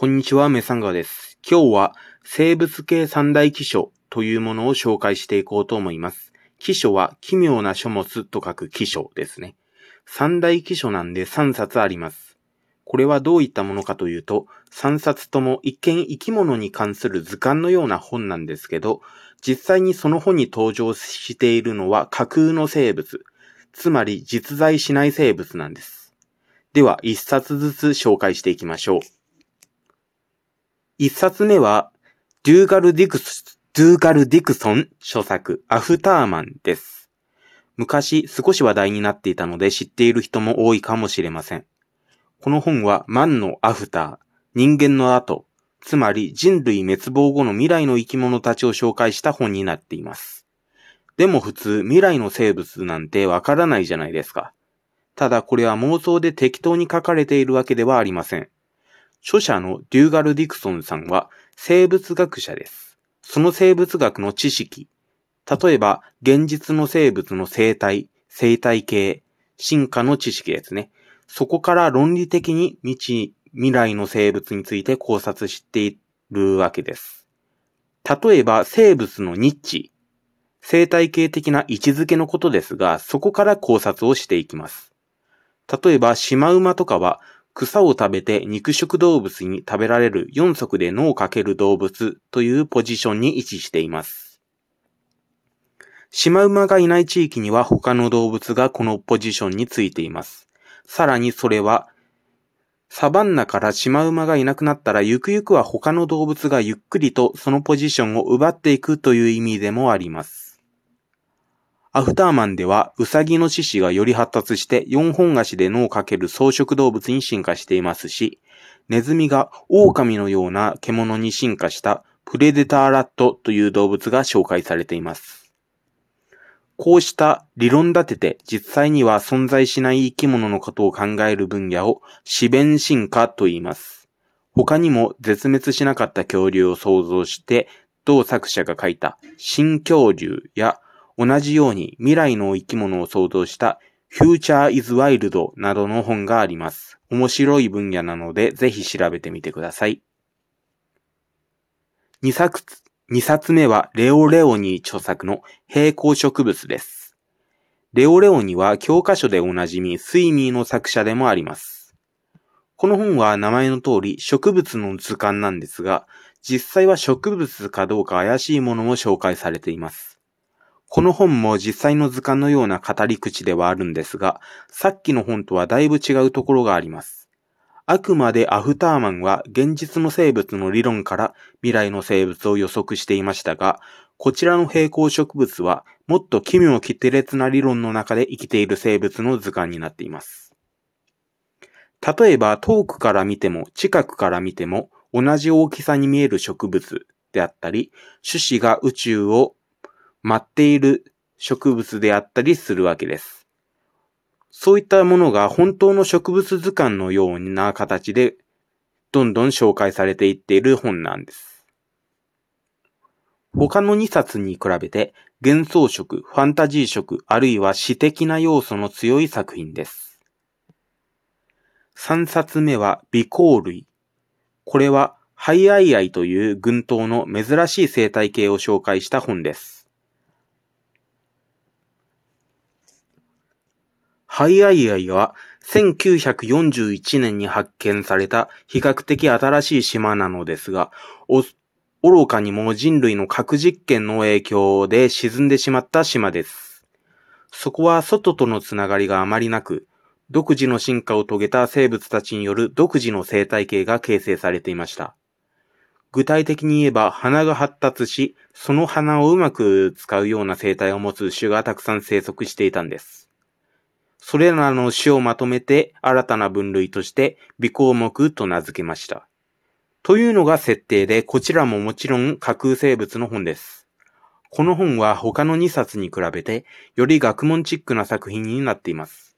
こんにちは、メサンガです。今日は生物系三大気象というものを紹介していこうと思います。気象は奇妙な書物と書く気象ですね。三大気象なんで三冊あります。これはどういったものかというと、三冊とも一見生き物に関する図鑑のような本なんですけど、実際にその本に登場しているのは架空の生物、つまり実在しない生物なんです。では、一冊ずつ紹介していきましょう。一冊目は、デューガル・ディクス、ドゥーガル・ディクソン著作、アフターマンです。昔少し話題になっていたので知っている人も多いかもしれません。この本はマンのアフター、人間の後、つまり人類滅亡後の未来の生き物たちを紹介した本になっています。でも普通未来の生物なんてわからないじゃないですか。ただこれは妄想で適当に書かれているわけではありません。著者のデューガル・ディクソンさんは生物学者です。その生物学の知識、例えば現実の生物の生態、生態系、進化の知識ですね。そこから論理的に未知、未来の生物について考察しているわけです。例えば生物のニッチ、生態系的な位置づけのことですが、そこから考察をしていきます。例えばシマウマとかは草を食べて肉食動物に食べられる4足で脳をかける動物というポジションに位置しています。シマウマがいない地域には他の動物がこのポジションについています。さらにそれは、サバンナからシマウマがいなくなったらゆくゆくは他の動物がゆっくりとそのポジションを奪っていくという意味でもあります。アフターマンでは、ウサギの獅子がより発達して4本足で脳をかける草食動物に進化していますし、ネズミが狼のような獣に進化したプレデターラットという動物が紹介されています。こうした理論立てて実際には存在しない生き物のことを考える分野を死弁進化と言います。他にも絶滅しなかった恐竜を想像して、同作者が書いた新恐竜や同じように未来の生き物を想像したフューチャーイズワイルドなどの本があります。面白い分野なのでぜひ調べてみてください。2冊、2冊目はレオ・レオニー著作の平行植物です。レオ・レオニは教科書でおなじみスイミーの作者でもあります。この本は名前の通り植物の図鑑なんですが、実際は植物かどうか怪しいものも紹介されています。この本も実際の図鑑のような語り口ではあるんですが、さっきの本とはだいぶ違うところがあります。あくまでアフターマンは現実の生物の理論から未来の生物を予測していましたが、こちらの平行植物はもっと奇妙奇テ烈な理論の中で生きている生物の図鑑になっています。例えば遠くから見ても近くから見ても同じ大きさに見える植物であったり、種子が宇宙を舞っている植物であったりするわけです。そういったものが本当の植物図鑑のような形でどんどん紹介されていっている本なんです。他の2冊に比べて幻想色、ファンタジー色、あるいは詩的な要素の強い作品です。3冊目は鼻行類。これはハイアイアイという群島の珍しい生態系を紹介した本です。ハイアイアイは1941年に発見された比較的新しい島なのですが、愚かにも人類の核実験の影響で沈んでしまった島です。そこは外とのつながりがあまりなく、独自の進化を遂げた生物たちによる独自の生態系が形成されていました。具体的に言えば、花が発達し、その花をうまく使うような生態を持つ種がたくさん生息していたんです。それらの種をまとめて新たな分類として微項目と名付けました。というのが設定で、こちらももちろん架空生物の本です。この本は他の2冊に比べて、より学問チックな作品になっています。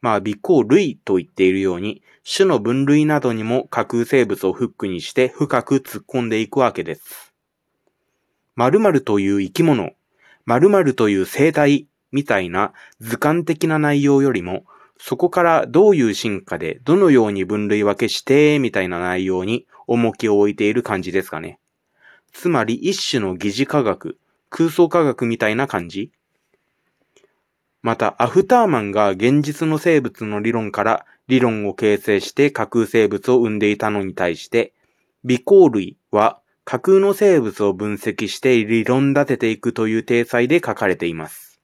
まあ、微項類と言っているように、種の分類などにも架空生物をフックにして深く突っ込んでいくわけです。〇〇という生き物、〇〇という生態みたいな図鑑的な内容よりも、そこからどういう進化でどのように分類分けしてみたいな内容に重きを置いている感じですかね。つまり一種の疑似科学、空想科学みたいな感じまた、アフターマンが現実の生物の理論から理論を形成して架空生物を生んでいたのに対して、微光類は架空の生物を分析して理論立てていくという体裁で書かれています。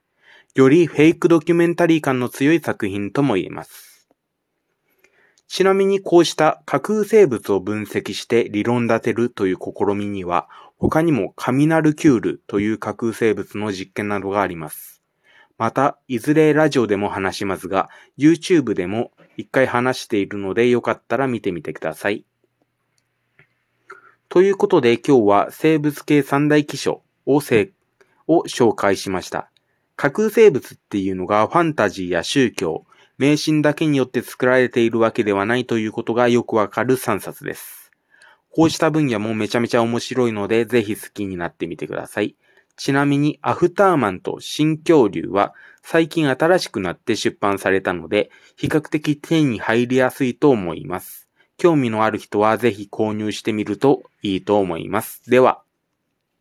よりフェイクドキュメンタリー感の強い作品とも言えます。ちなみにこうした架空生物を分析して理論立てるという試みには、他にもカミナルキュールという架空生物の実験などがあります。また、いずれラジオでも話しますが、YouTube でも一回話しているのでよかったら見てみてください。ということで今日は生物系三大気象をせを紹介しました。架空生物っていうのがファンタジーや宗教、迷信だけによって作られているわけではないということがよくわかる3冊です。こうした分野もめちゃめちゃ面白いので、ぜひ好きになってみてください。ちなみに、アフターマンと新恐竜は最近新しくなって出版されたので、比較的手に入りやすいと思います。興味のある人はぜひ購入してみるといいと思います。では。